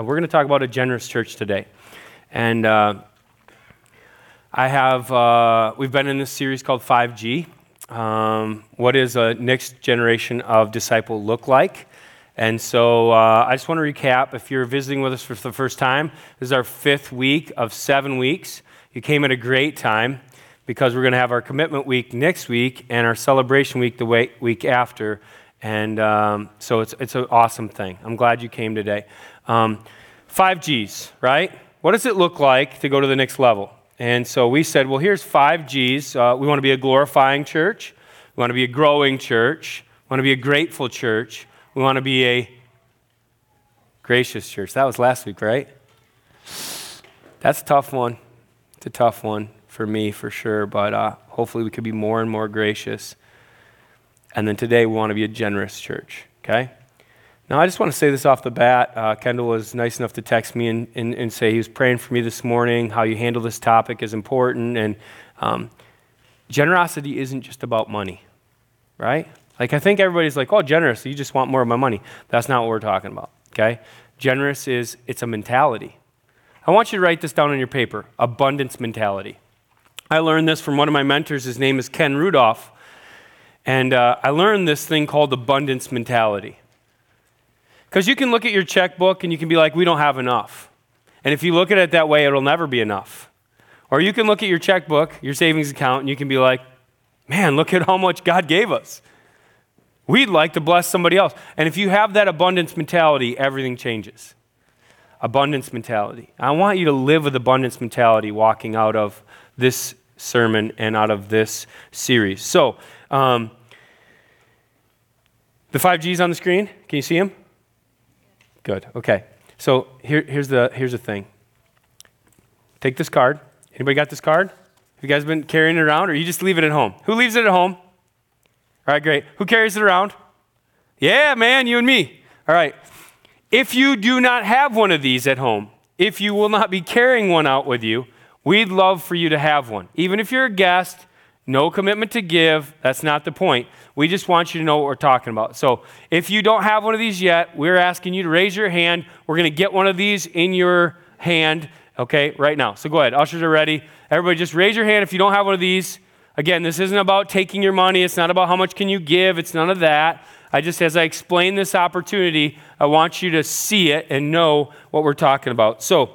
uh, we're going to talk about a generous church today. And uh, I have, uh, we've been in this series called 5G. Um, what does a next generation of disciple look like? And so uh, I just want to recap. If you're visiting with us for the first time, this is our fifth week of seven weeks. You came at a great time because we're going to have our commitment week next week and our celebration week the week after. And um, so it's, it's an awesome thing. I'm glad you came today. Um, five G's, right? What does it look like to go to the next level? And so we said, well, here's five G's. Uh, we want to be a glorifying church. We want to be a growing church. We want to be a grateful church. We want to be a gracious church. That was last week, right? That's a tough one. It's a tough one for me for sure, but uh, hopefully we could be more and more gracious. And then today we want to be a generous church, okay? Now, I just want to say this off the bat. Uh, Kendall was nice enough to text me and, and, and, say he was praying for me this morning. How you handle this topic is important. And um, generosity isn't just about money, right? Like, I think everybody's like, oh, generous, you just want more of my money. That's not what we're talking about, okay? Generous is, it's a mentality. I want you to write this down on your paper abundance mentality. I learned this from one of my mentors. His name is Ken Rudolph. And uh, I learned this thing called abundance mentality. Because you can look at your checkbook and you can be like, we don't have enough. And if you look at it that way, it'll never be enough. Or you can look at your checkbook, your savings account, and you can be like, man, look at how much God gave us. We'd like to bless somebody else. And if you have that abundance mentality, everything changes. Abundance mentality. I want you to live with abundance mentality walking out of this sermon and out of this series. So, um, the five G's on the screen, can you see them? Good, okay. So here, here's, the, here's the thing. Take this card. Anybody got this card? Have you guys been carrying it around or you just leave it at home? Who leaves it at home? All right, great. Who carries it around? Yeah, man, you and me. All right. If you do not have one of these at home, if you will not be carrying one out with you, We'd love for you to have one. Even if you're a guest, no commitment to give, that's not the point. We just want you to know what we're talking about. So if you don't have one of these yet, we're asking you to raise your hand. We're going to get one of these in your hand, okay, right now. So go ahead. Ushers are ready. Everybody just raise your hand if you don't have one of these. Again, this isn't about taking your money. It's not about how much can you give. It's none of that. I just, as I explain this opportunity, I want you to see it and know what we're talking about. So,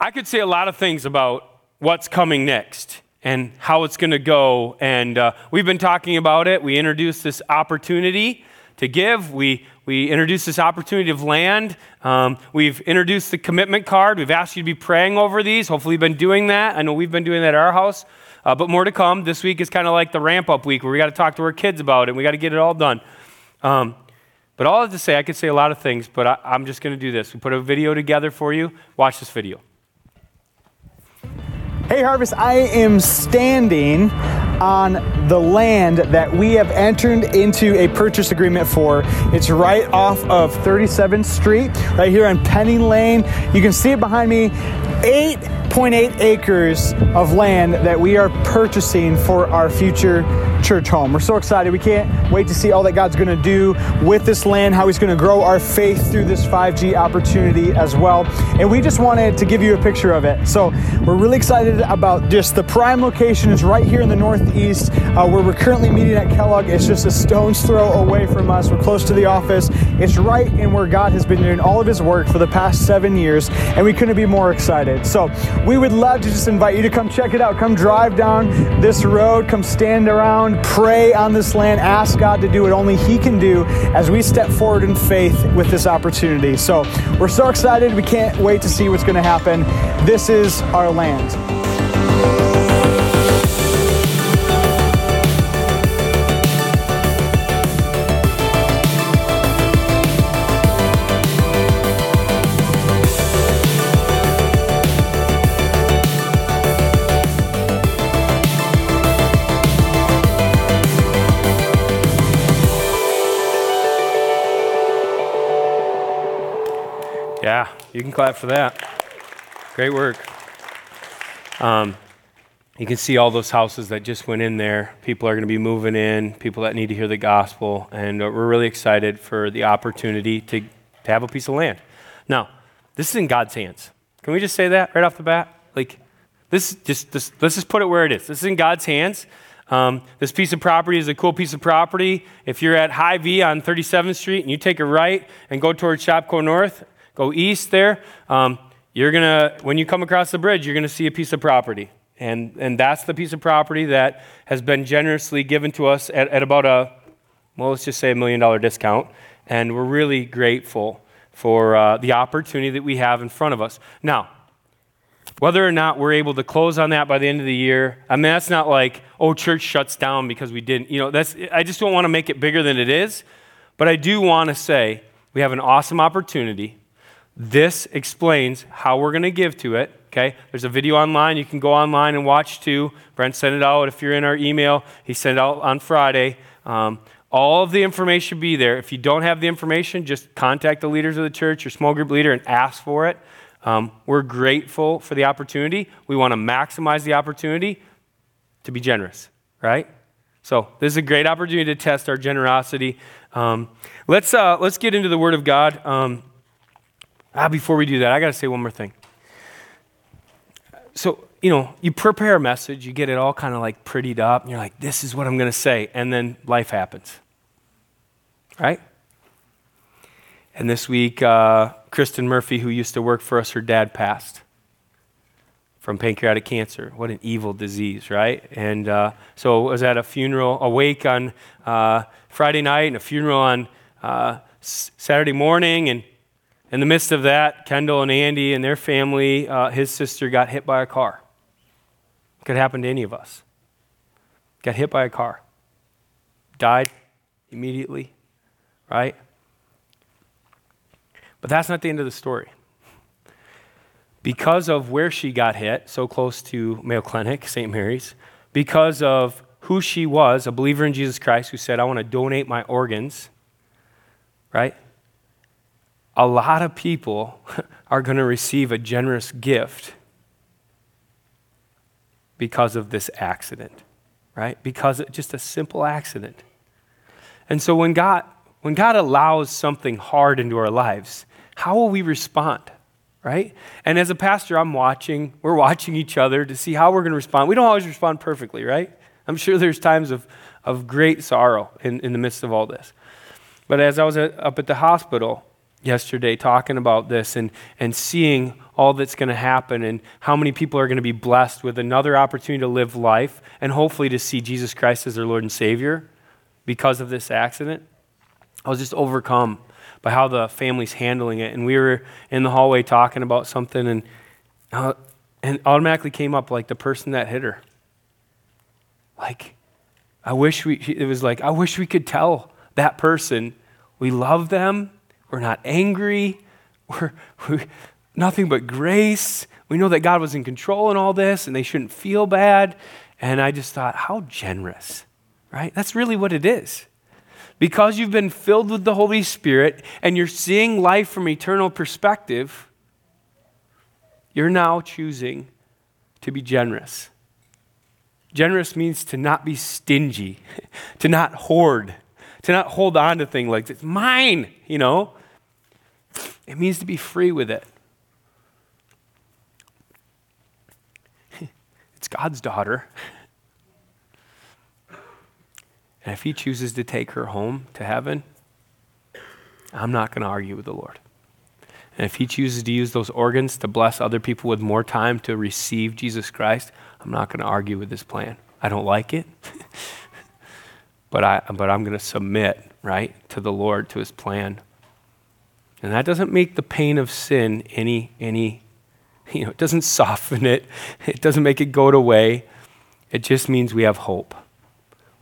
I could say a lot of things about what's coming next and how it's going to go. And uh, we've been talking about it. We introduced this opportunity to give. We, we introduced this opportunity of land. Um, we've introduced the commitment card. We've asked you to be praying over these. Hopefully, you've been doing that. I know we've been doing that at our house. Uh, but more to come. This week is kind of like the ramp up week where we got to talk to our kids about it we got to get it all done. Um, but all I have to say, I could say a lot of things, but I, I'm just going to do this. We put a video together for you. Watch this video. Hey Harvest, I am standing on the land that we have entered into a purchase agreement for. It's right off of 37th Street, right here on Penning Lane. You can see it behind me. 8.8 acres of land that we are purchasing for our future church home. We're so excited. We can't wait to see all that God's going to do with this land, how He's going to grow our faith through this 5G opportunity as well. And we just wanted to give you a picture of it. So we're really excited about just the prime location is right here in the northeast uh, where we're currently meeting at Kellogg. It's just a stone's throw away from us. We're close to the office. It's right in where God has been doing all of His work for the past seven years, and we couldn't be more excited. So we would love to just invite you to come check it out. Come drive down this road, come stand around pray on this land, ask God to do what only He can do as we step forward in faith with this opportunity. So we're so excited. We can't wait to see what's going to happen. This is our land. You can clap for that. Great work. Um, you can see all those houses that just went in there. People are going to be moving in, people that need to hear the gospel. And uh, we're really excited for the opportunity to, to have a piece of land. Now, this is in God's hands. Can we just say that right off the bat? Like, this just, this, let's just put it where it is. This is in God's hands. Um, this piece of property is a cool piece of property. If you're at Hy-Vee on 37th Street and you take a right and go towards Shopko North, go east there, um, you're gonna when you come across the bridge, you're gonna see a piece of property. And, and that's the piece of property that has been generously given to us at, at about a, well, let's just say a million dollar discount. And we're really grateful for uh, the opportunity that we have in front of us. Now, whether or not we're able to close on that by the end of the year, I mean, that's not like, oh, church shuts down because we didn't. You know, that's, I just don't want to make it bigger than it is. But I do want to say we have an awesome opportunity. This explains how we're going to give to it. Okay? There's a video online. You can go online and watch too. Brent sent it out. If you're in our email, he sent it out on Friday. Um, all of the information should be there. If you don't have the information, just contact the leaders of the church, your small group leader, and ask for it. Um, we're grateful for the opportunity. We want to maximize the opportunity to be generous, right? So this is a great opportunity to test our generosity. Um, let's uh, let's get into the Word of God. Um, ah, before we do that, I got to say one more thing so, you know, you prepare a message, you get it all kind of like prettied up, and you're like, this is what I'm going to say. And then life happens. Right? And this week, uh, Kristen Murphy, who used to work for us, her dad passed from pancreatic cancer. What an evil disease, right? And uh, so I was at a funeral, awake on uh, Friday night, and a funeral on uh, Saturday morning, and in the midst of that, Kendall and Andy and their family, uh, his sister got hit by a car. Could happen to any of us. Got hit by a car. Died immediately, right? But that's not the end of the story. Because of where she got hit, so close to Mayo Clinic, St. Mary's, because of who she was, a believer in Jesus Christ who said, I want to donate my organs, right? A lot of people are going to receive a generous gift because of this accident, right? Because it's just a simple accident. And so when God when God allows something hard into our lives, how will we respond? Right? And as a pastor, I'm watching, we're watching each other to see how we're going to respond. We don't always respond perfectly, right? I'm sure there's times of, of great sorrow in, in the midst of all this. But as I was at, up at the hospital, yesterday talking about this and, and seeing all that's going to happen and how many people are going to be blessed with another opportunity to live life and hopefully to see Jesus Christ as their Lord and Savior because of this accident. I was just overcome by how the family's handling it. And we were in the hallway talking about something and, uh, and automatically came up like the person that hit her. Like, I wish we, it was like, I wish we could tell that person we love them we're not angry. We're, we're nothing but grace. We know that God was in control in all this and they shouldn't feel bad. And I just thought, how generous, right? That's really what it is. Because you've been filled with the Holy Spirit and you're seeing life from eternal perspective, you're now choosing to be generous. Generous means to not be stingy, to not hoard, to not hold on to things like it's mine, you know. It means to be free with it. It's God's daughter. And if He chooses to take her home to heaven, I'm not going to argue with the Lord. And if He chooses to use those organs to bless other people with more time to receive Jesus Christ, I'm not going to argue with His plan. I don't like it, but, I, but I'm going to submit, right, to the Lord, to His plan. And that doesn't make the pain of sin any, any, you know, it doesn't soften it, it doesn't make it go away. It just means we have hope.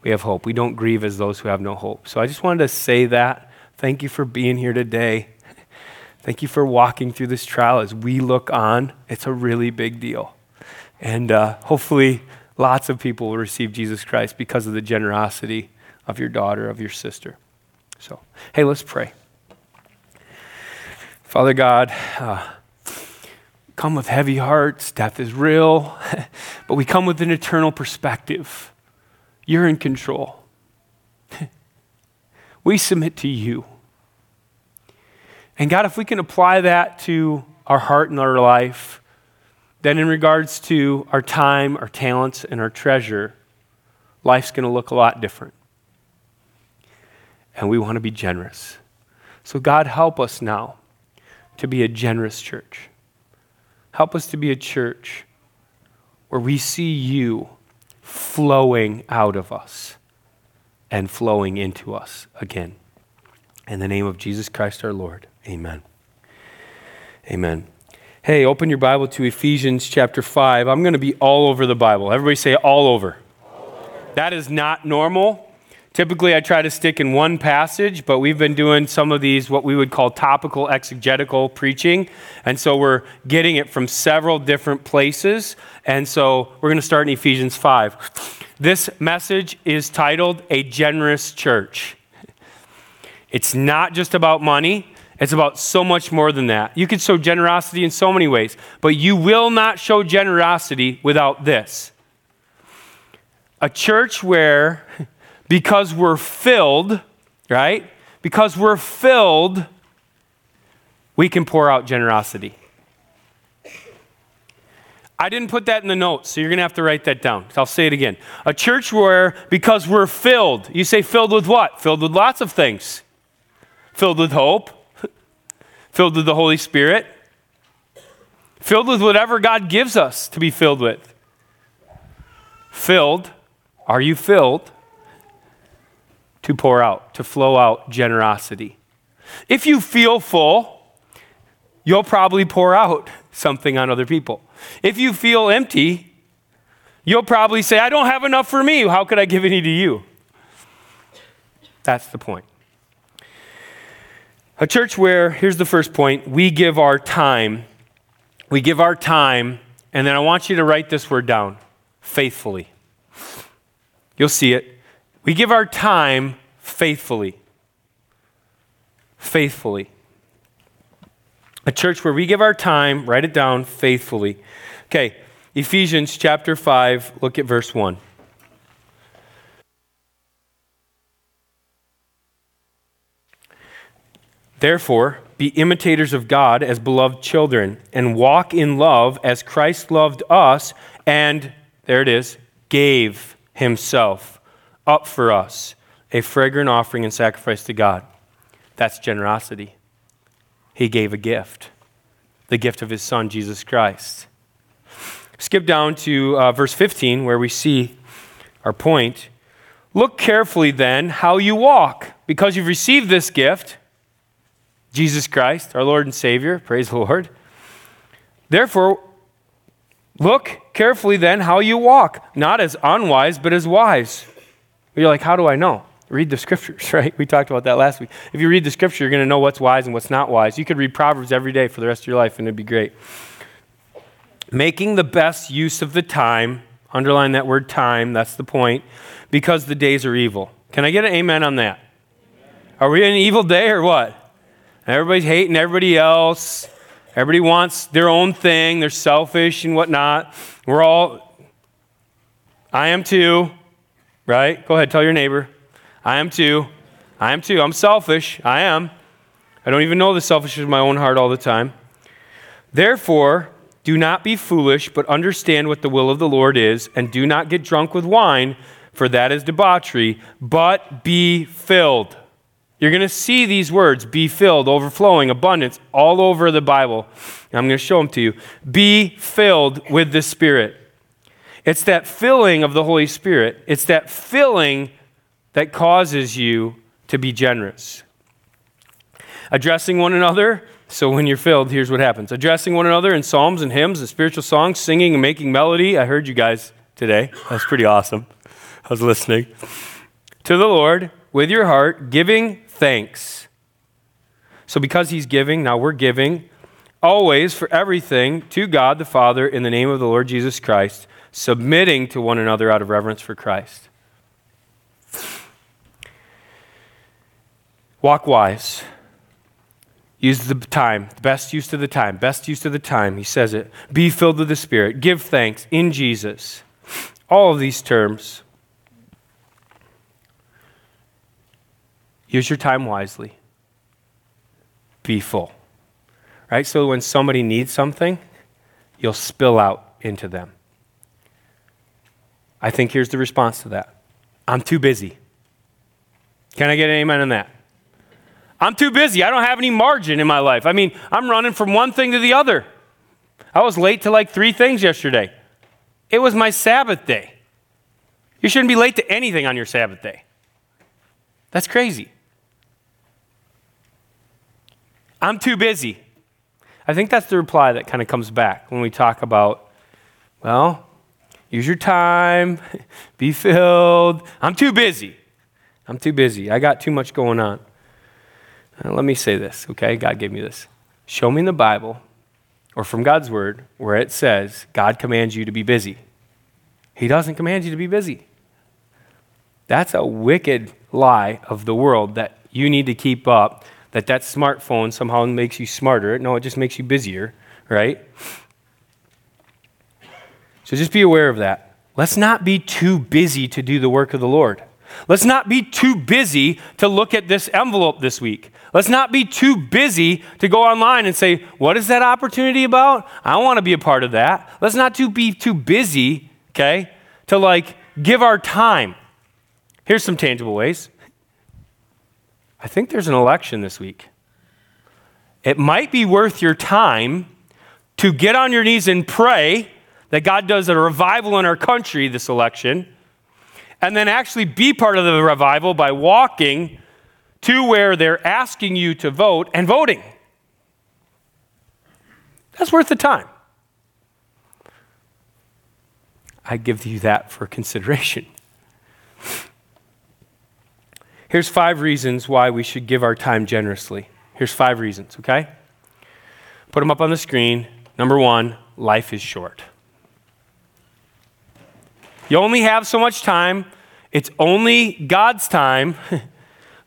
We have hope. We don't grieve as those who have no hope. So I just wanted to say that. Thank you for being here today. Thank you for walking through this trial as we look on. It's a really big deal. And uh, hopefully, lots of people will receive Jesus Christ because of the generosity of your daughter, of your sister. So, hey, let's pray. Father God, uh, come with heavy hearts. Death is real, but we come with an eternal perspective. You're in control. we submit to you. And God, if we can apply that to our heart and our life, then in regards to our time, our talents, and our treasure, life's going to look a lot different. And we want to be generous. So, God, help us now to be a generous church. Help us to be a church where we see you flowing out of us and flowing into us again. In the name of Jesus Christ our Lord, amen. Amen. Hey, open your Bible to Ephesians chapter 5. I'm going to be all over the Bible. Everybody say all over. all over. That is not normal. Typically, I try to stick in one passage, but we've been doing some of these, what we would call topical exegetical preaching. And so we're getting it from several different places. And so we're going to start in Ephesians 5. This message is titled A Generous Church. It's not just about money, it's about so much more than that. You can show generosity in so many ways, but you will not show generosity without this. A church where because we're filled, right? Because we're filled, we can pour out generosity. I didn't put that in the notes, so you're going to have to write that down. I'll say it again. A church where, because we're filled, you say filled with what? Filled with lots of things. Filled with hope, filled with the Holy Spirit, filled with whatever God gives us to be filled with. Filled, are you filled to pour out, to flow out generosity. If you feel full, you'll probably pour out something on other people. If you feel empty, you'll probably say, I don't have enough for me. How could I give any to you? That's the point. A church where, here's the first point, we give our time. We give our time, and then I want you to write this word down faithfully. You'll see it. We give our time faithfully. Faithfully. A church where we give our time, write it down faithfully. Okay, Ephesians chapter 5, look at verse 1. Therefore, be imitators of God as beloved children, and walk in love as Christ loved us, and, there it is, gave himself up for us a fragrant offering and sacrifice to God. That's generosity. He gave a gift, the gift of his son, Jesus Christ. Skip down to uh, verse 15, where we see our point. Look carefully then how you walk, because you've received this gift, Jesus Christ, our Lord and Savior. Praise the Lord. Therefore, look carefully then how you walk, not as unwise, but as wise you're like, how do I know? Read the scriptures, right? We talked about that last week. If you read the scripture, you're going to know what's wise and what's not wise. You could read Proverbs every day for the rest of your life, and it'd be great. Making the best use of the time, underline that word time, that's the point, because the days are evil. Can I get an amen on that? Are we in an evil day or what? Everybody's hating everybody else. Everybody wants their own thing. They're selfish and whatnot. We're all, I am too right? Go ahead, tell your neighbor. I am too. I am too. I'm selfish. I am. I don't even know the selfishness of my own heart all the time. Therefore, do not be foolish, but understand what the will of the Lord is, and do not get drunk with wine, for that is debauchery, but be filled. You're going to see these words be filled, overflowing, abundance all over the Bible. I'm going to show them to you. Be filled with the Spirit. It's that filling of the Holy Spirit. It's that filling that causes you to be generous. Addressing one another. So when you're filled, here's what happens. Addressing one another in psalms and hymns and spiritual songs, singing and making melody. I heard you guys today. That's pretty awesome. I was listening. To the Lord with your heart, giving thanks. So because he's giving, now we're giving always for everything to God the Father in the name of the Lord Jesus Christ submitting to one another out of reverence for Christ. Walk wise. Use the time, best use of the time, best use of the time. He says it. Be filled with the Spirit. Give thanks in Jesus. All of these terms. Use your time wisely. be full. Right? So when somebody needs something, you'll spill out into them. I think here's the response to that I'm too busy. Can I get an amen on that? I'm too busy. I don't have any margin in my life. I mean, I'm running from one thing to the other. I was late to like three things yesterday. It was my Sabbath day. You shouldn't be late to anything on your Sabbath day. That's crazy. I'm too busy. I think that's the reply that kind of comes back when we talk about, well, use your time, be filled. I'm too busy. I'm too busy. I got too much going on. Now, let me say this, okay? God gave me this. Show me in the Bible or from God's word where it says God commands you to be busy. He doesn't command you to be busy. That's a wicked lie of the world that you need to keep up, that that smartphone somehow makes you smarter. No, it just makes you busier, right? So just be aware of that. Let's not be too busy to do the work of the Lord. Let's not be too busy to look at this envelope this week. Let's not be too busy to go online and say, What is that opportunity about? I want to be a part of that. Let's not too be too busy, okay, to like give our time. Here's some tangible ways. I think there's an election this week. It might be worth your time to get on your knees and pray that God does a revival in our country this election and then actually be part of the revival by walking to where they're asking you to vote and voting. That's worth the time. I give you that for consideration. Here's five reasons why we should give our time generously. Here's five reasons, okay? Put them up on the screen. Number one, life is short. You only have so much time. It's only God's time.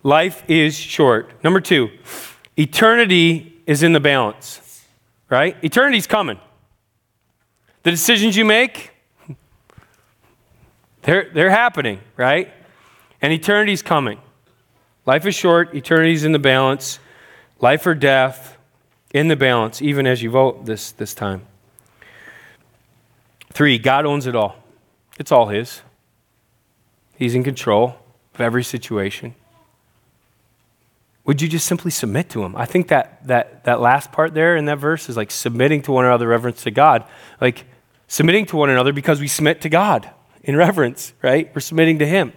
Life is short. Number two, eternity is in the balance, right? Eternity's coming. The decisions you make, they're, they're happening, right? And eternity's coming. Life is short, eternity's in the balance. Life or death in the balance, even as you vote this, this time. Three, God owns it all. It's all His. He's in control of every situation. Would you just simply submit to Him? I think that, that, that last part there in that verse is like submitting to one another, reverence to God. Like submitting to one another because we submit to God in reverence, right? We're submitting to Him.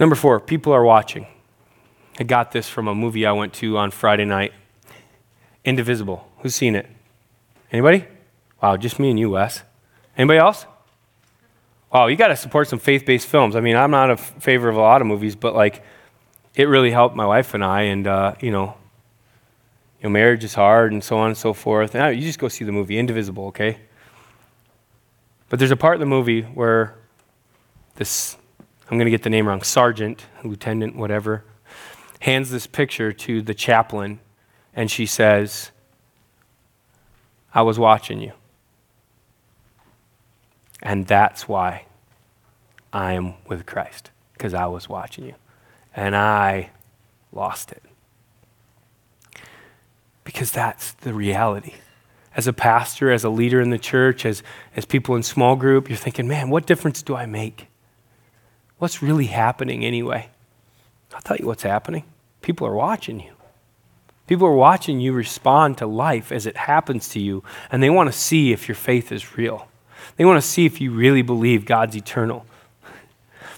Number four, people are watching. I got this from a movie I went to on Friday night Indivisible. Who's seen it? Anybody? Wow, just me and you, Wes. Anybody else? Wow, you got to support some faith based films. I mean, I'm not a favor of a lot of movies, but like, it really helped my wife and I. And, uh, you know, you know, marriage is hard and so on and so forth. And I, you just go see the movie, Indivisible, okay? But there's a part in the movie where this, I'm going to get the name wrong, sergeant, lieutenant, whatever, hands this picture to the chaplain, and she says, I was watching you. And that's why I am with Christ, because I was watching you. And I lost it. Because that's the reality. As a pastor, as a leader in the church, as, as people in small group, you're thinking, man, what difference do I make? What's really happening anyway? I'll tell you what's happening. People are watching you. People are watching you respond to life as it happens to you, and they want to see if your faith is real. They want to see if you really believe God's eternal.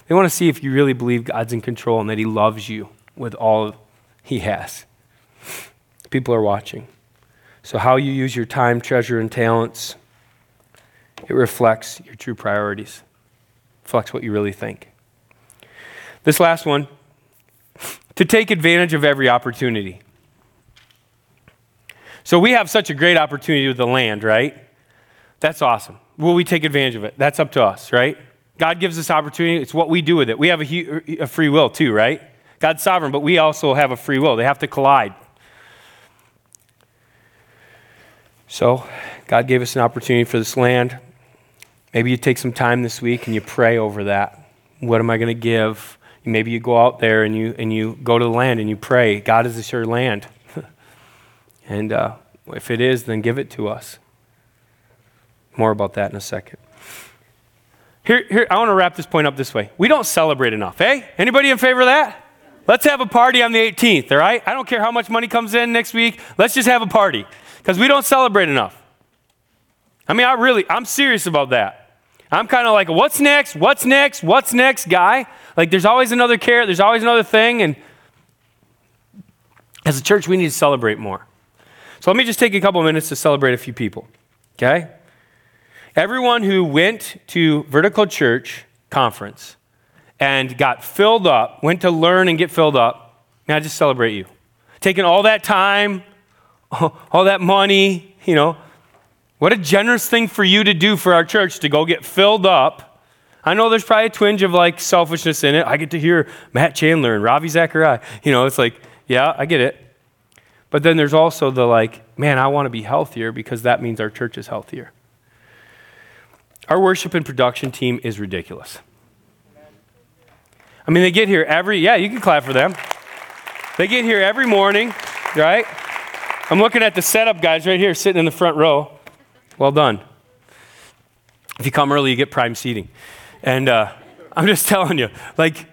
They want to see if you really believe God's in control and that He loves you with all He has. People are watching. So, how you use your time, treasure, and talents, it reflects your true priorities, reflects what you really think. This last one to take advantage of every opportunity. So, we have such a great opportunity with the land, right? That's awesome. Will we take advantage of it? That's up to us, right? God gives us opportunity. It's what we do with it. We have a, a free will too, right? God's sovereign, but we also have a free will. They have to collide. So, God gave us an opportunity for this land. Maybe you take some time this week and you pray over that. What am I going to give? Maybe you go out there and you, and you go to the land and you pray, God, is this your land? and uh, if it is, then give it to us. More about that in a second. Here, here, I want to wrap this point up this way. We don't celebrate enough, eh? Anybody in favor of that? Let's have a party on the 18th, all right? I don't care how much money comes in next week. Let's just have a party because we don't celebrate enough. I mean, I really, I'm serious about that. I'm kind of like, what's next? What's next? What's next, guy? Like, there's always another carrot, there's always another thing. And as a church, we need to celebrate more. So let me just take a couple minutes to celebrate a few people, okay? Everyone who went to Vertical Church Conference and got filled up, went to learn and get filled up, may I just celebrate you. Taking all that time, all that money, you know, what a generous thing for you to do for our church to go get filled up. I know there's probably a twinge of like selfishness in it. I get to hear Matt Chandler and Ravi Zachariah. You know, it's like, yeah, I get it. But then there's also the like, man, I want to be healthier because that means our church is healthier. Our worship and production team is ridiculous. I mean, they get here every, yeah, you can clap for them. They get here every morning, right? I'm looking at the setup guys right here sitting in the front row. Well done. If you come early, you get prime seating. And uh, I'm just telling you, like,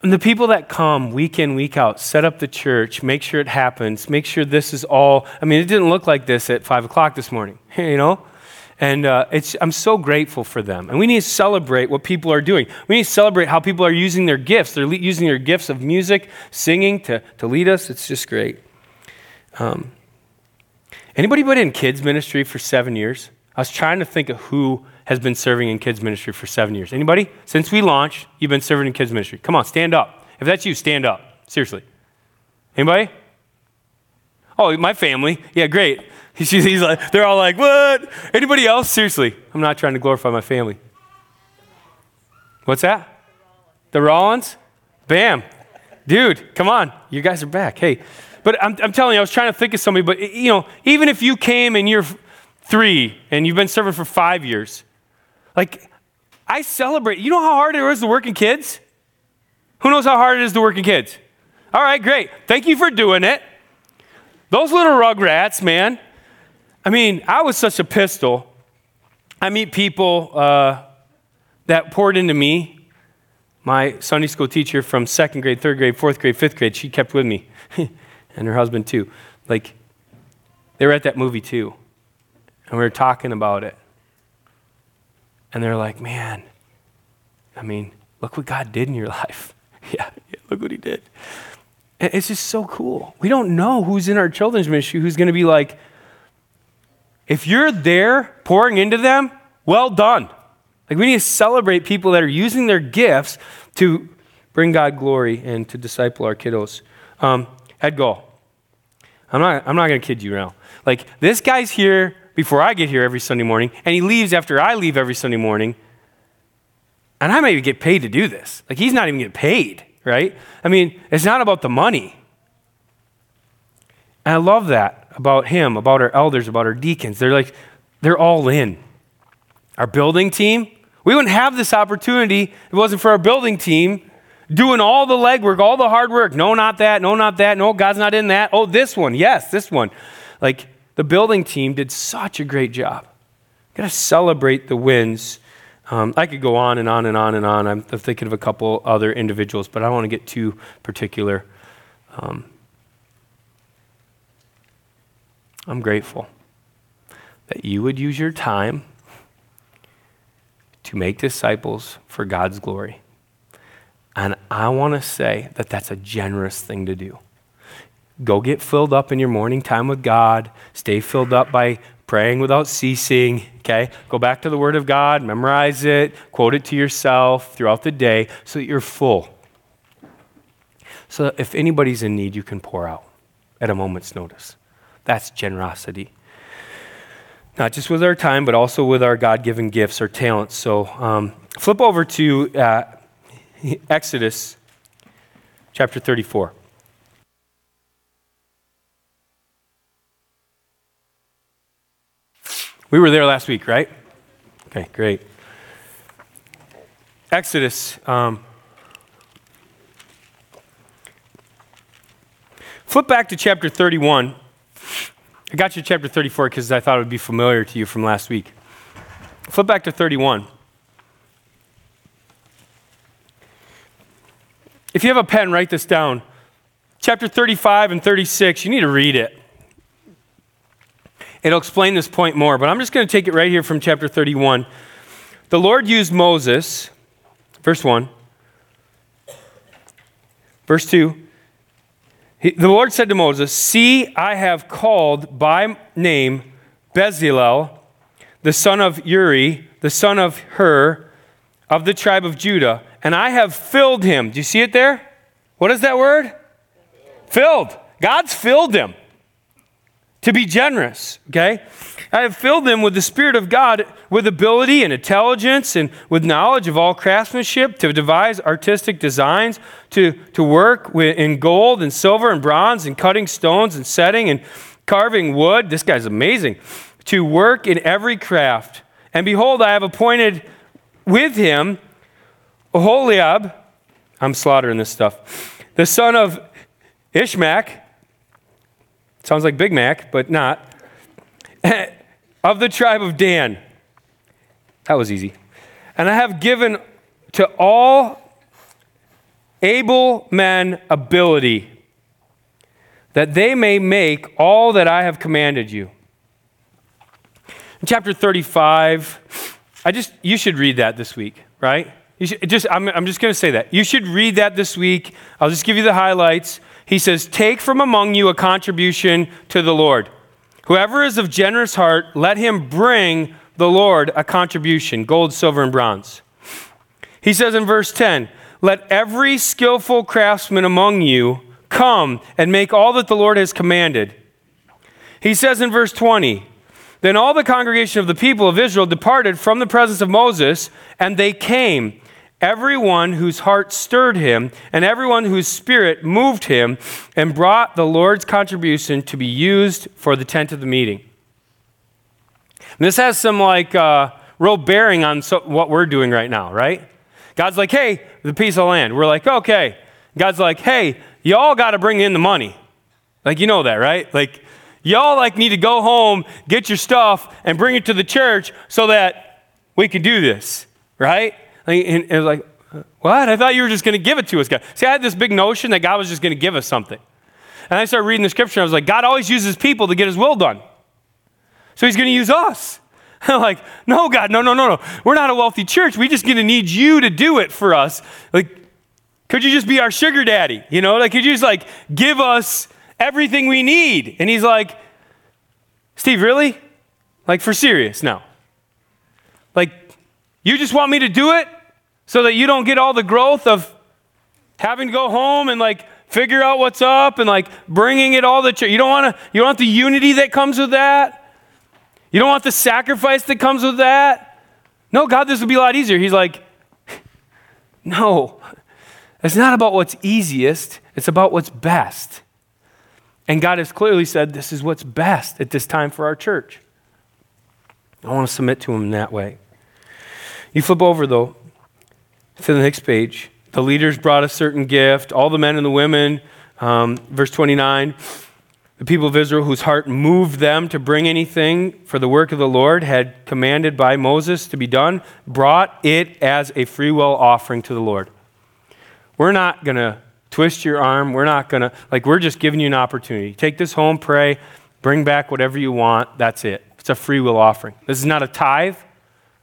the people that come week in, week out, set up the church, make sure it happens, make sure this is all. I mean, it didn't look like this at 5 o'clock this morning, you know? And uh, I'm so grateful for them. And we need to celebrate what people are doing. We need to celebrate how people are using their gifts. They're le- using their gifts of music, singing to, to lead us. It's just great. Um, Anybody been in kids ministry for seven years? I was trying to think of who has been serving in kids ministry for seven years. Anybody? Since we launched, you've been serving in kids ministry. Come on, stand up. If that's you, stand up. Seriously. Anybody? Oh, my family. Yeah, great. He's, like, they're all like, what? Anybody else? Seriously. I'm not trying to glorify my family. What's that? The Rollins? Bam. Dude, come on. You guys are back. Hey, but I'm, I'm telling you, I was trying to think of somebody, but you know, even if you came and you're three and you've been serving for five years, like I celebrate. You know how hard it is to work in kids? Who knows how hard it is to work in kids? All right, great. Thank you for doing it. Those little rugrats, man. I mean, I was such a pistol. I meet people uh, that poured into me. My Sunday school teacher from second grade, third grade, fourth grade, fifth grade, she kept with me. and her husband too. Like, they were at that movie too. And we were talking about it. And they're like, man, I mean, look what God did in your life. yeah, yeah, look what he did. It's just so cool. We don't know who's in our children's ministry who's going to be like, if you're there pouring into them, well done. Like, we need to celebrate people that are using their gifts to bring God glory and to disciple our kiddos. Um, Ed Gall, I'm not, I'm not going to kid you now. Like, this guy's here before I get here every Sunday morning, and he leaves after I leave every Sunday morning. And I maybe get paid to do this. Like, he's not even getting paid, right? I mean, it's not about the money. And I love that about him, about our elders, about our deacons. They're like, they're all in. Our building team, we wouldn't have this opportunity if it wasn't for our building team doing all the legwork, all the hard work. No, not that. No, not that. No, God's not in that. Oh, this one. Yes, this one. Like the building team did such a great job. Got to celebrate the wins. Um, I could go on and on and on and on. I'm thinking of a couple other individuals, but I don't want to get too particular. Um, I'm grateful that you would use your time to make disciples for God's glory. And I want to say that that's a generous thing to do. Go get filled up in your morning time with God. Stay filled up by praying without ceasing. Okay? Go back to the Word of God, memorize it, quote it to yourself throughout the day so that you're full. So that if anybody's in need, you can pour out at a moment's notice. That's generosity. Not just with our time, but also with our God given gifts or talents. So um, flip over to uh, Exodus chapter 34. We were there last week, right? Okay, great. Exodus. Um, flip back to chapter 31. I got you chapter 34 because I thought it would be familiar to you from last week. Flip back to 31. If you have a pen, write this down. Chapter 35 and 36, you need to read it. It'll explain this point more, but I'm just going to take it right here from chapter 31. The Lord used Moses, verse 1. Verse 2. He, the Lord said to Moses, See, I have called by name Bezalel, the son of Uri, the son of Hur, of the tribe of Judah, and I have filled him. Do you see it there? What is that word? Filled. God's filled him to be generous, okay? I have filled them with the Spirit of God, with ability and intelligence and with knowledge of all craftsmanship, to devise artistic designs, to, to work with, in gold and silver and bronze and cutting stones and setting and carving wood. This guy's amazing. To work in every craft. And behold, I have appointed with him Oholiab, I'm slaughtering this stuff, the son of Ishmael Sounds like Big Mac, but not. of the tribe of Dan. That was easy. And I have given to all able men ability that they may make all that I have commanded you. In chapter 35, I just, you should read that this week, right? You should, just, I'm, I'm just going to say that. You should read that this week. I'll just give you the highlights he says, Take from among you a contribution to the Lord. Whoever is of generous heart, let him bring the Lord a contribution gold, silver, and bronze. He says in verse 10, Let every skillful craftsman among you come and make all that the Lord has commanded. He says in verse 20, Then all the congregation of the people of Israel departed from the presence of Moses, and they came everyone whose heart stirred him, and everyone whose spirit moved him, and brought the Lord's contribution to be used for the tent of the meeting. And this has some like uh, real bearing on so, what we're doing right now, right? God's like, hey, the piece of land. We're like, okay. God's like, hey, y'all got to bring in the money. Like, you know that, right? Like, y'all like need to go home, get your stuff, and bring it to the church so that we can do this, right? And it was like, what? I thought you were just going to give it to us, God. See, I had this big notion that God was just going to give us something. And I started reading the scripture, and I was like, God always uses people to get his will done. So he's going to use us. I'm like, no, God, no, no, no, no. We're not a wealthy church. We're just going to need you to do it for us. Like, could you just be our sugar daddy? You know, like, could you just like give us everything we need? And he's like, Steve, really? Like, for serious now? Like, you just want me to do it? So that you don't get all the growth of having to go home and like figure out what's up and like bringing it all the church. You don't want to. You don't want the unity that comes with that. You don't want the sacrifice that comes with that. No, God, this would be a lot easier. He's like, no, it's not about what's easiest. It's about what's best. And God has clearly said this is what's best at this time for our church. I want to submit to Him that way. You flip over though to the next page. The leaders brought a certain gift, all the men and the women. Um, verse 29 The people of Israel, whose heart moved them to bring anything for the work of the Lord, had commanded by Moses to be done, brought it as a free will offering to the Lord. We're not going to twist your arm. We're not going to, like, we're just giving you an opportunity. Take this home, pray, bring back whatever you want. That's it. It's a free will offering. This is not a tithe.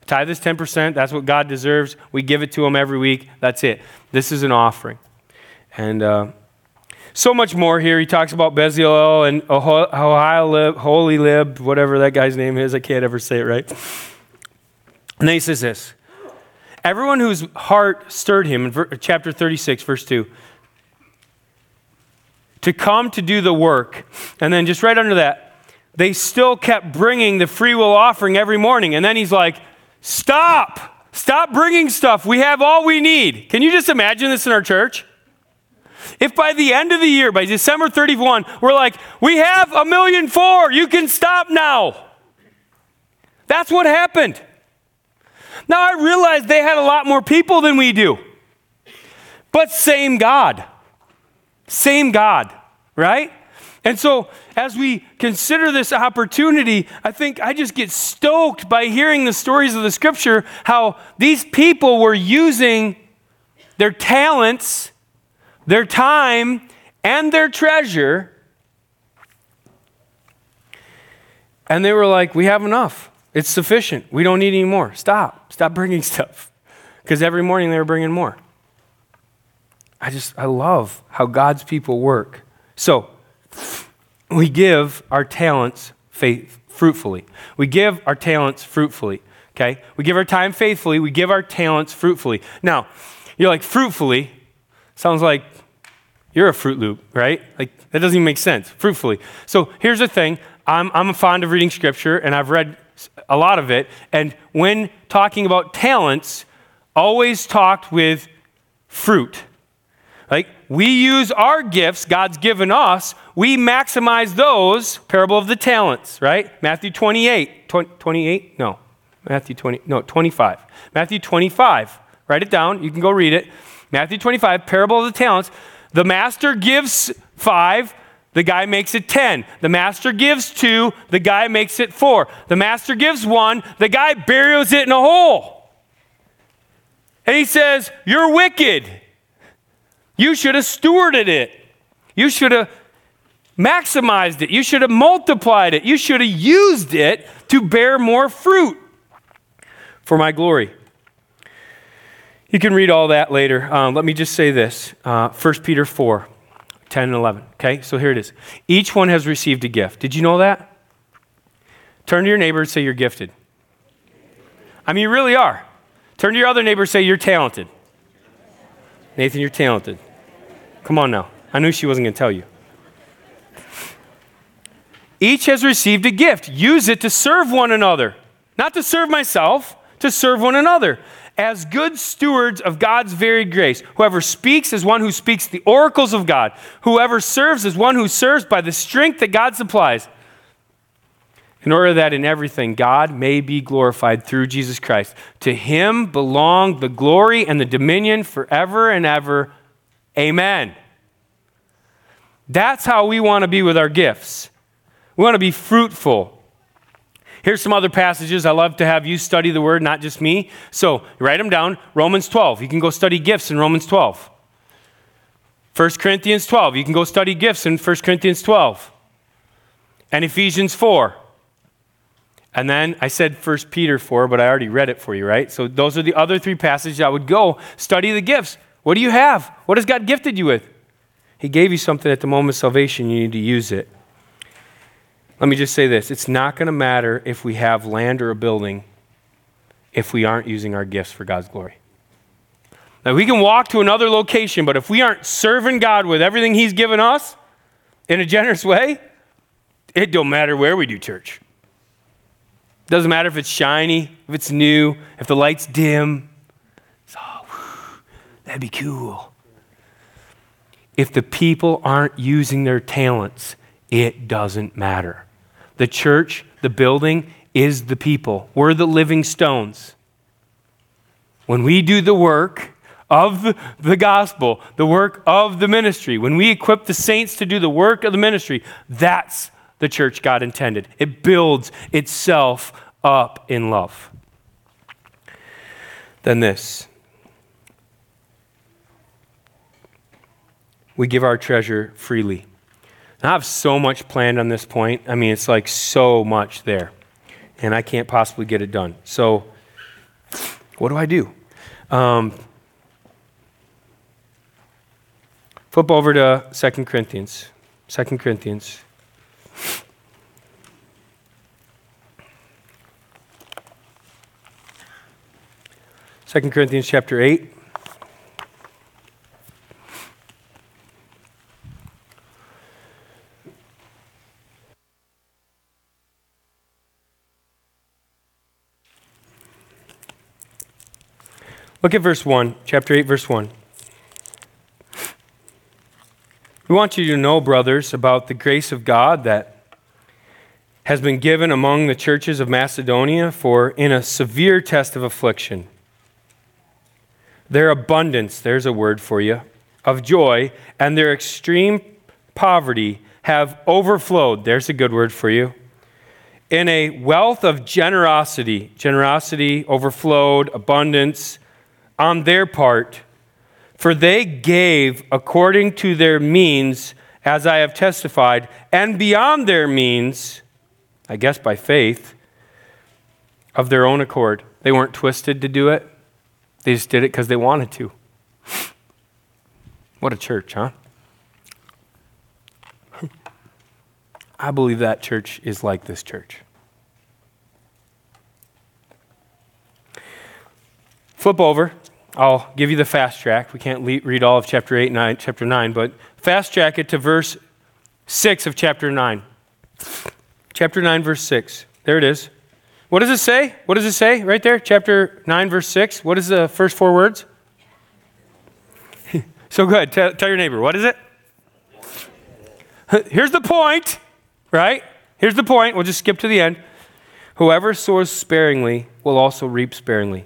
Tithe is 10%. That's what God deserves. We give it to Him every week. That's it. This is an offering. And uh, so much more here. He talks about Bezalel and Ohio Holy Lib, whatever that guy's name is. I can't ever say it right. And then he says this Everyone whose heart stirred him, in chapter 36, verse 2, to come to do the work. And then just right under that, they still kept bringing the free will offering every morning. And then he's like, Stop. Stop bringing stuff. We have all we need. Can you just imagine this in our church? If by the end of the year, by December 31, we're like, we have a million four, you can stop now. That's what happened. Now I realize they had a lot more people than we do, but same God. Same God. right? And so, as we consider this opportunity, I think I just get stoked by hearing the stories of the scripture how these people were using their talents, their time, and their treasure. And they were like, We have enough. It's sufficient. We don't need any more. Stop. Stop bringing stuff. Because every morning they were bringing more. I just, I love how God's people work. So, we give our talents faith, fruitfully. We give our talents fruitfully, okay? We give our time faithfully. We give our talents fruitfully. Now, you're like, fruitfully? Sounds like you're a Fruit Loop, right? Like, that doesn't even make sense. Fruitfully. So here's the thing I'm, I'm fond of reading scripture, and I've read a lot of it. And when talking about talents, always talked with fruit. Like, we use our gifts God's given us, we maximize those, parable of the talents, right? Matthew 28. 28? No. Matthew 20, no, 25. Matthew 25. Write it down. You can go read it. Matthew 25, parable of the talents. The master gives five, the guy makes it 10. The master gives two, the guy makes it four. The master gives one, the guy buries it in a hole. And he says, You're wicked. You should have stewarded it. You should have maximized it. You should have multiplied it. You should have used it to bear more fruit for my glory. You can read all that later. Um, let me just say this uh, 1 Peter 4 10 and 11. Okay, so here it is. Each one has received a gift. Did you know that? Turn to your neighbor and say, You're gifted. I mean, you really are. Turn to your other neighbor and say, You're talented. Nathan, you're talented. Come on now. I knew she wasn't going to tell you. Each has received a gift. Use it to serve one another. Not to serve myself, to serve one another. As good stewards of God's varied grace, whoever speaks is one who speaks the oracles of God. Whoever serves is one who serves by the strength that God supplies. In order that in everything God may be glorified through Jesus Christ. To him belong the glory and the dominion forever and ever. Amen. That's how we want to be with our gifts. We want to be fruitful. Here's some other passages. I love to have you study the word, not just me. So write them down. Romans 12. You can go study gifts in Romans 12. 1 Corinthians 12. You can go study gifts in 1 Corinthians 12. And Ephesians 4. And then I said 1 Peter 4, but I already read it for you, right? So those are the other three passages I would go study the gifts. What do you have? What has God gifted you with? He gave you something at the moment of salvation, you need to use it. Let me just say this it's not going to matter if we have land or a building if we aren't using our gifts for God's glory. Now, we can walk to another location, but if we aren't serving God with everything He's given us in a generous way, it don't matter where we do church. It Doesn't matter if it's shiny, if it's new, if the light's dim. That'd be cool. If the people aren't using their talents, it doesn't matter. The church, the building, is the people. We're the living stones. When we do the work of the, gospel, the work of the ministry, when we equip the saints to do the work of the ministry, that's the church God intended. It builds itself up in love. Then this we give our treasure freely. I have so much planned on this point. I mean, it's like so much there. And I can't possibly get it done. So, what do I do? Um, flip over to 2 Corinthians. 2 Corinthians. Second Corinthians chapter 8. Look at verse 1, chapter 8, verse 1. We want you to know, brothers, about the grace of God that has been given among the churches of Macedonia for in a severe test of affliction. Their abundance, there's a word for you, of joy, and their extreme poverty have overflowed. There's a good word for you. In a wealth of generosity, generosity, overflowed, abundance on their part, for they gave according to their means, as I have testified, and beyond their means, I guess by faith, of their own accord. They weren't twisted to do it, they just did it because they wanted to. What a church, huh? I believe that church is like this church. Flip over. I'll give you the fast track. We can't le- read all of chapter 8 9, chapter 9, but fast track it to verse 6 of chapter 9. Chapter 9, verse 6. There it is. What does it say? What does it say right there? Chapter 9, verse 6. What is the first four words? so good. Tell, tell your neighbor. What is it? Here's the point, right? Here's the point. We'll just skip to the end. Whoever sows sparingly will also reap sparingly.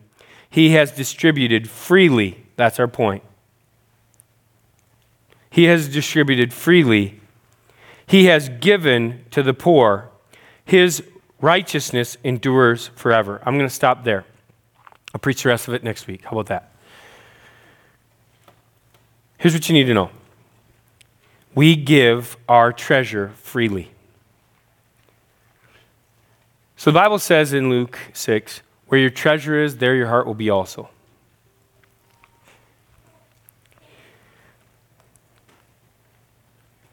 He has distributed freely. That's our point. He has distributed freely. He has given to the poor. His righteousness endures forever. I'm going to stop there. I'll preach the rest of it next week. How about that? Here's what you need to know we give our treasure freely. So the Bible says in Luke 6 where your treasure is, there your heart will be also.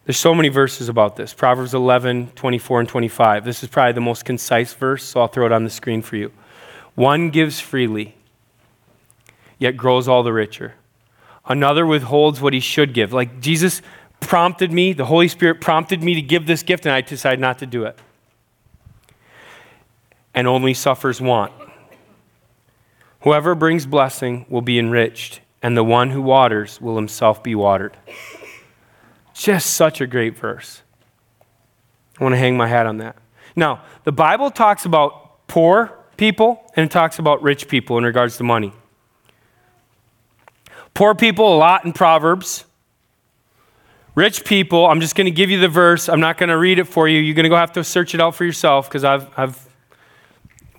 There's so many verses about this. Proverbs 11, 24, and 25. This is probably the most concise verse, so I'll throw it on the screen for you. One gives freely, yet grows all the richer. Another withholds what he should give. Like Jesus prompted me, the Holy Spirit prompted me to give this gift, and I decided not to do it. And only suffers want. Whoever brings blessing will be enriched, and the one who waters will himself be watered. Just such a great verse. I want to hang my hat on that. Now, the Bible talks about poor people and it talks about rich people in regards to money. Poor people, a lot in Proverbs. Rich people, I'm just going to give you the verse. I'm not going to read it for you. You're going to go have to search it out for yourself because I've, I've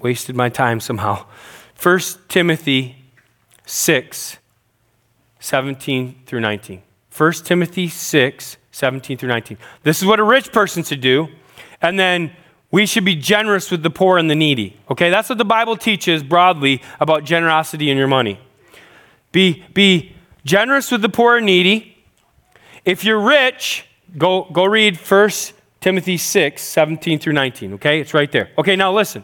wasted my time somehow. 1 Timothy 6, 17 through 19. 1 Timothy 6, 17 through 19. This is what a rich person should do. And then we should be generous with the poor and the needy. Okay, that's what the Bible teaches broadly about generosity in your money. Be, be generous with the poor and needy. If you're rich, go, go read 1 Timothy 6, 17 through 19. Okay, it's right there. Okay, now listen.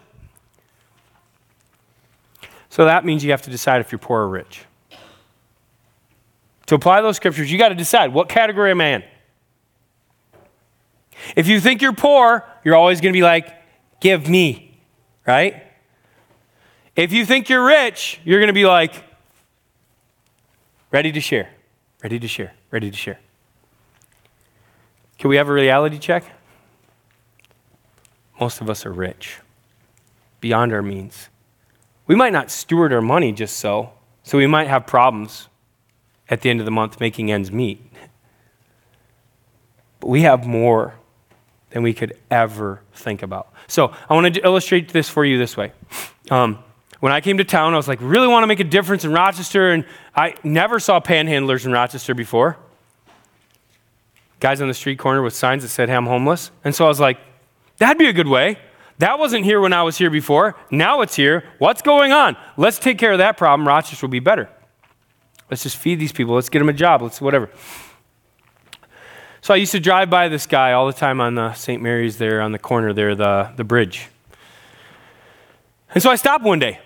So that means you have to decide if you're poor or rich. To apply those scriptures, you got to decide what category am I in? If you think you're poor, you're always going to be like, give me, right? If you think you're rich, you're going to be like, ready to share, ready to share, ready to share. Can we have a reality check? Most of us are rich, beyond our means. We might not steward our money just so, so we might have problems at the end of the month making ends meet. But we have more than we could ever think about. So I want to illustrate this for you this way. Um, when I came to town, I was like, really want to make a difference in Rochester, and I never saw panhandlers in Rochester before. Guys on the street corner with signs that said, hey, I'm homeless. And so I was like, that'd be a good way. That wasn't here when I was here before. Now it's here. What's going on? Let's take care of that problem. Rochester will be better. Let's just feed these people. Let's get them a job. Let's whatever. So I used to drive by this guy all the time on the St. Mary's there on the corner there, the, the bridge. And so I stopped one day.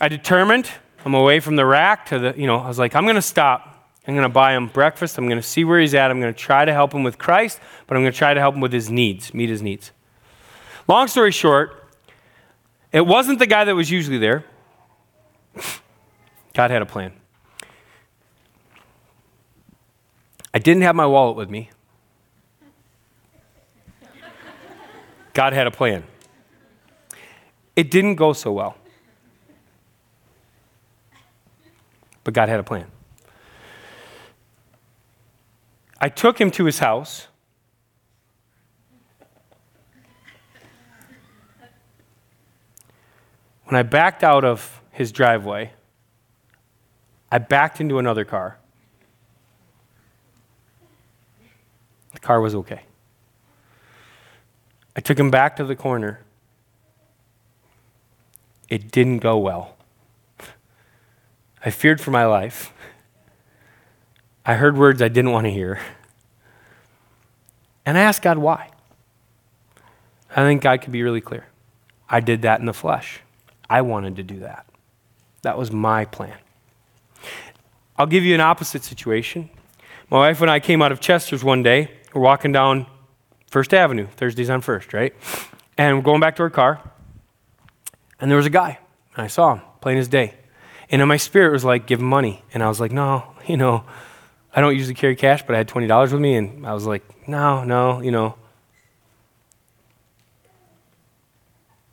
I determined I'm away from the rack to the, you know, I was like, I'm going to stop. I'm going to buy him breakfast. I'm going to see where he's at. I'm going to try to help him with Christ, but I'm going to try to help him with his needs, meet his needs. Long story short, it wasn't the guy that was usually there. God had a plan. I didn't have my wallet with me. God had a plan. It didn't go so well. But God had a plan. I took him to his house. When I backed out of his driveway, I backed into another car. The car was okay. I took him back to the corner. It didn't go well. I feared for my life. I heard words I didn't want to hear. And I asked God why. I think God could be really clear. I did that in the flesh. I wanted to do that. That was my plan. I'll give you an opposite situation. My wife and I came out of Chester's one day. We're walking down First Avenue, Thursdays on First, right? And we're going back to our car. And there was a guy. And I saw him plain as day. And in my spirit was like, give him money. And I was like, no, you know, I don't usually carry cash, but I had $20 with me. And I was like, no, no, you know.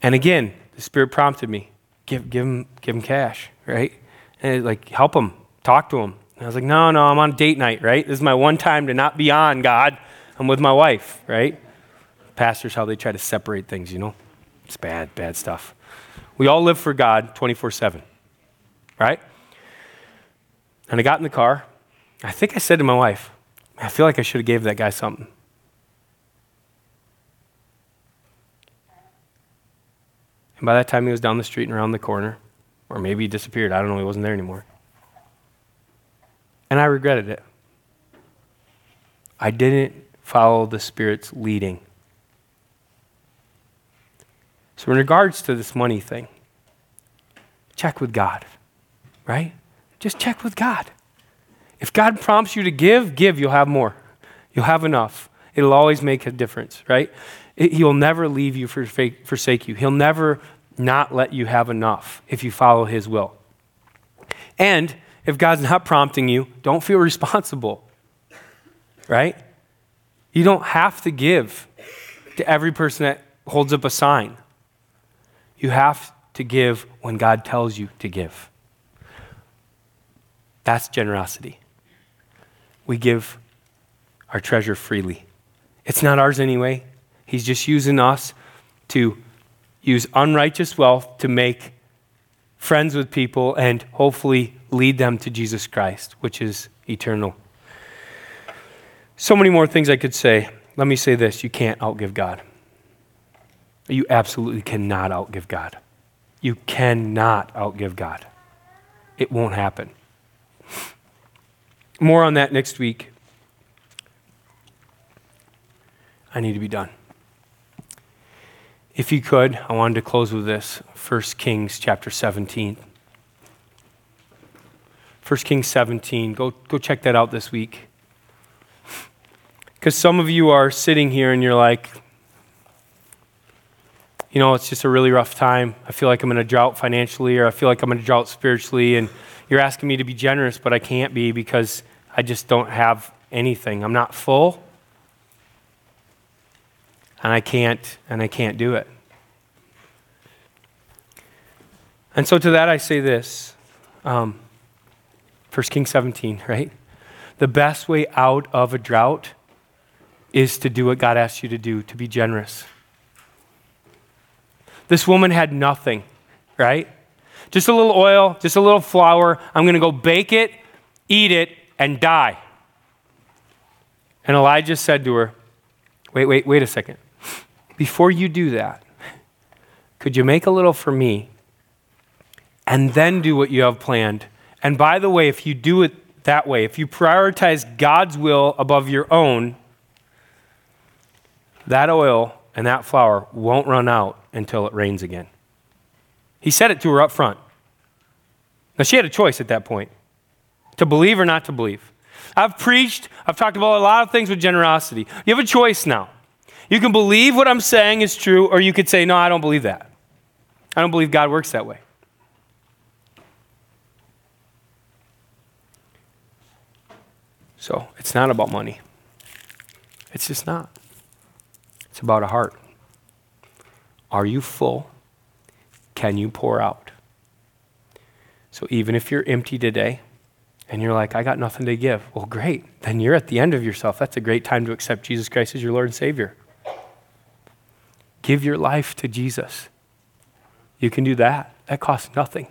And again, the Spirit prompted me, give, give, him, give him cash, right? And like, help him, talk to him. And I was like, no, no, I'm on date night, right? This is my one time to not be on, God. I'm with my wife, right? Pastors, how they try to separate things, you know? It's bad, bad stuff. We all live for God 24 7, right? And I got in the car. I think I said to my wife, I feel like I should have gave that guy something. And by that time, he was down the street and around the corner. Or maybe he disappeared. I don't know. He wasn't there anymore. And I regretted it. I didn't follow the Spirit's leading. So, in regards to this money thing, check with God, right? Just check with God. If God prompts you to give, give, you'll have more. You'll have enough. It'll always make a difference, right? He'll never leave you, forsake you. He'll never not let you have enough if you follow His will. And if God's not prompting you, don't feel responsible, right? You don't have to give to every person that holds up a sign. You have to give when God tells you to give. That's generosity. We give our treasure freely. It's not ours anyway. He's just using us to use unrighteous wealth to make friends with people and hopefully lead them to Jesus Christ, which is eternal. So many more things I could say. Let me say this you can't outgive God. You absolutely cannot outgive God. You cannot outgive God. It won't happen. More on that next week. I need to be done. If you could, I wanted to close with this 1 Kings chapter 17. 1 Kings 17. Go, go check that out this week. Because some of you are sitting here and you're like, you know, it's just a really rough time. I feel like I'm in a drought financially, or I feel like I'm in a drought spiritually, and you're asking me to be generous, but I can't be because I just don't have anything. I'm not full, and I can't, and I can't do it. And so to that I say this, um, 1 Kings 17, right? The best way out of a drought is to do what God asks you to do, to be generous. This woman had nothing, right? Just a little oil, just a little flour. I'm going to go bake it, eat it, and die. And Elijah said to her, Wait, wait, wait a second. Before you do that, could you make a little for me and then do what you have planned? And by the way, if you do it that way, if you prioritize God's will above your own, that oil and that flour won't run out until it rains again. He said it to her up front. Now, she had a choice at that point to believe or not to believe. I've preached, I've talked about a lot of things with generosity. You have a choice now. You can believe what I'm saying is true, or you could say, No, I don't believe that. I don't believe God works that way. So it's not about money. It's just not. It's about a heart. Are you full? Can you pour out? So even if you're empty today and you're like, I got nothing to give, well, great. Then you're at the end of yourself. That's a great time to accept Jesus Christ as your Lord and Savior. Give your life to Jesus. You can do that. That costs nothing.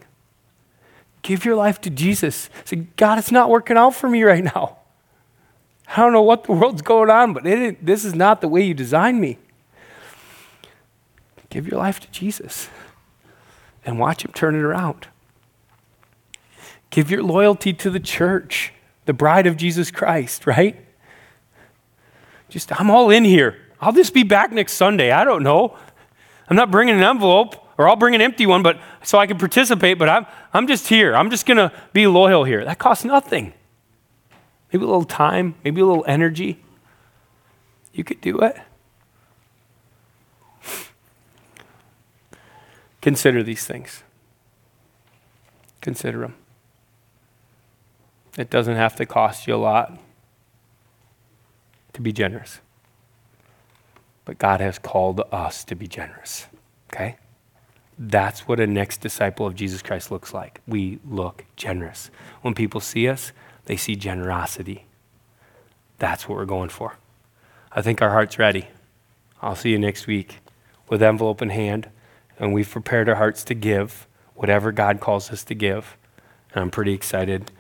Give your life to Jesus. Say, God, it's not working out for me right now. I don't know what the world's going on, but this is not the way you designed me. Give your life to Jesus and watch Him turn it around. Give your loyalty to the church, the bride of Jesus Christ, right? Just, I'm all in here. I'll just be back next Sunday. I don't know. I'm not bringing an envelope, or I'll bring an empty one, but so I can participate, but I'm, I'm just here. I'm just to be loyal here. That costs nothing. Maybe a little time, maybe a little energy. You could do it. Consider these things. Consider them. It doesn't have to cost you a lot to be generous. But God has called us to be generous. Okay? That's what a next disciple of Jesus Christ looks like. We look generous. When people see us, they see generosity. That's what we're going for. I think our heart's ready. I'll see you next week with envelope in hand and we've prepared our hearts to give whatever God calls us to give. And I'm pretty excited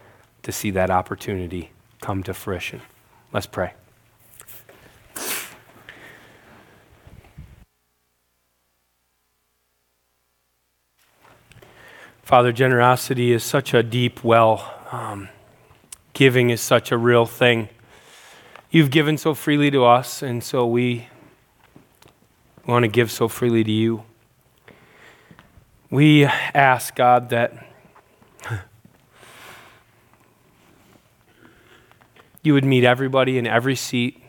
to see that opportunity come to fruition. Let's pray. Father, generosity is such a deep well. Um, giving is such a real thing. You've given so freely to us, and so we want to give so freely to you. We ask, God, that you would meet everybody in every seat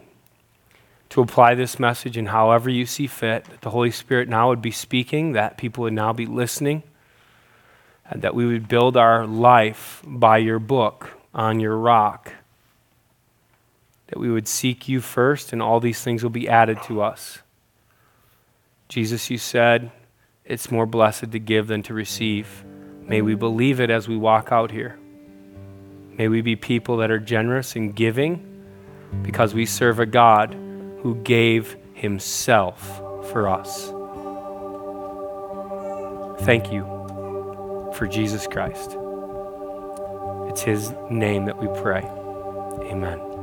to apply this message in however you see fit, that the Holy Spirit now would be speaking, that people would now be listening, and Uh, that we would build our life by your book on your rock. That we would seek you first, and all these things will be added to us. Jesus, you said, it's more blessed to give than to receive. May we believe it as we walk out here. May we be people that are generous in giving because we serve a God who gave himself for us. Thank you for Jesus Christ. It's his name that we pray. Amen.